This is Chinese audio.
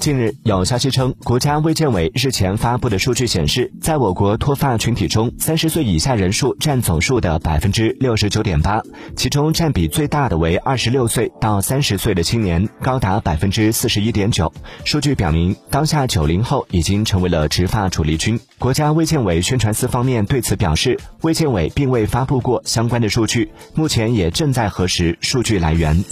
近日有消息称，国家卫健委日前发布的数据显示，在我国脱发群体中，三十岁以下人数占总数的百分之六十九点八，其中占比最大的为二十六岁到三十岁的青年，高达百分之四十一点九。数据表明，当下九零后已经成为了植发主力军。国家卫健委宣传司方面对此表示，卫健委并未发布过相关的数据，目前也正在核实数据来源。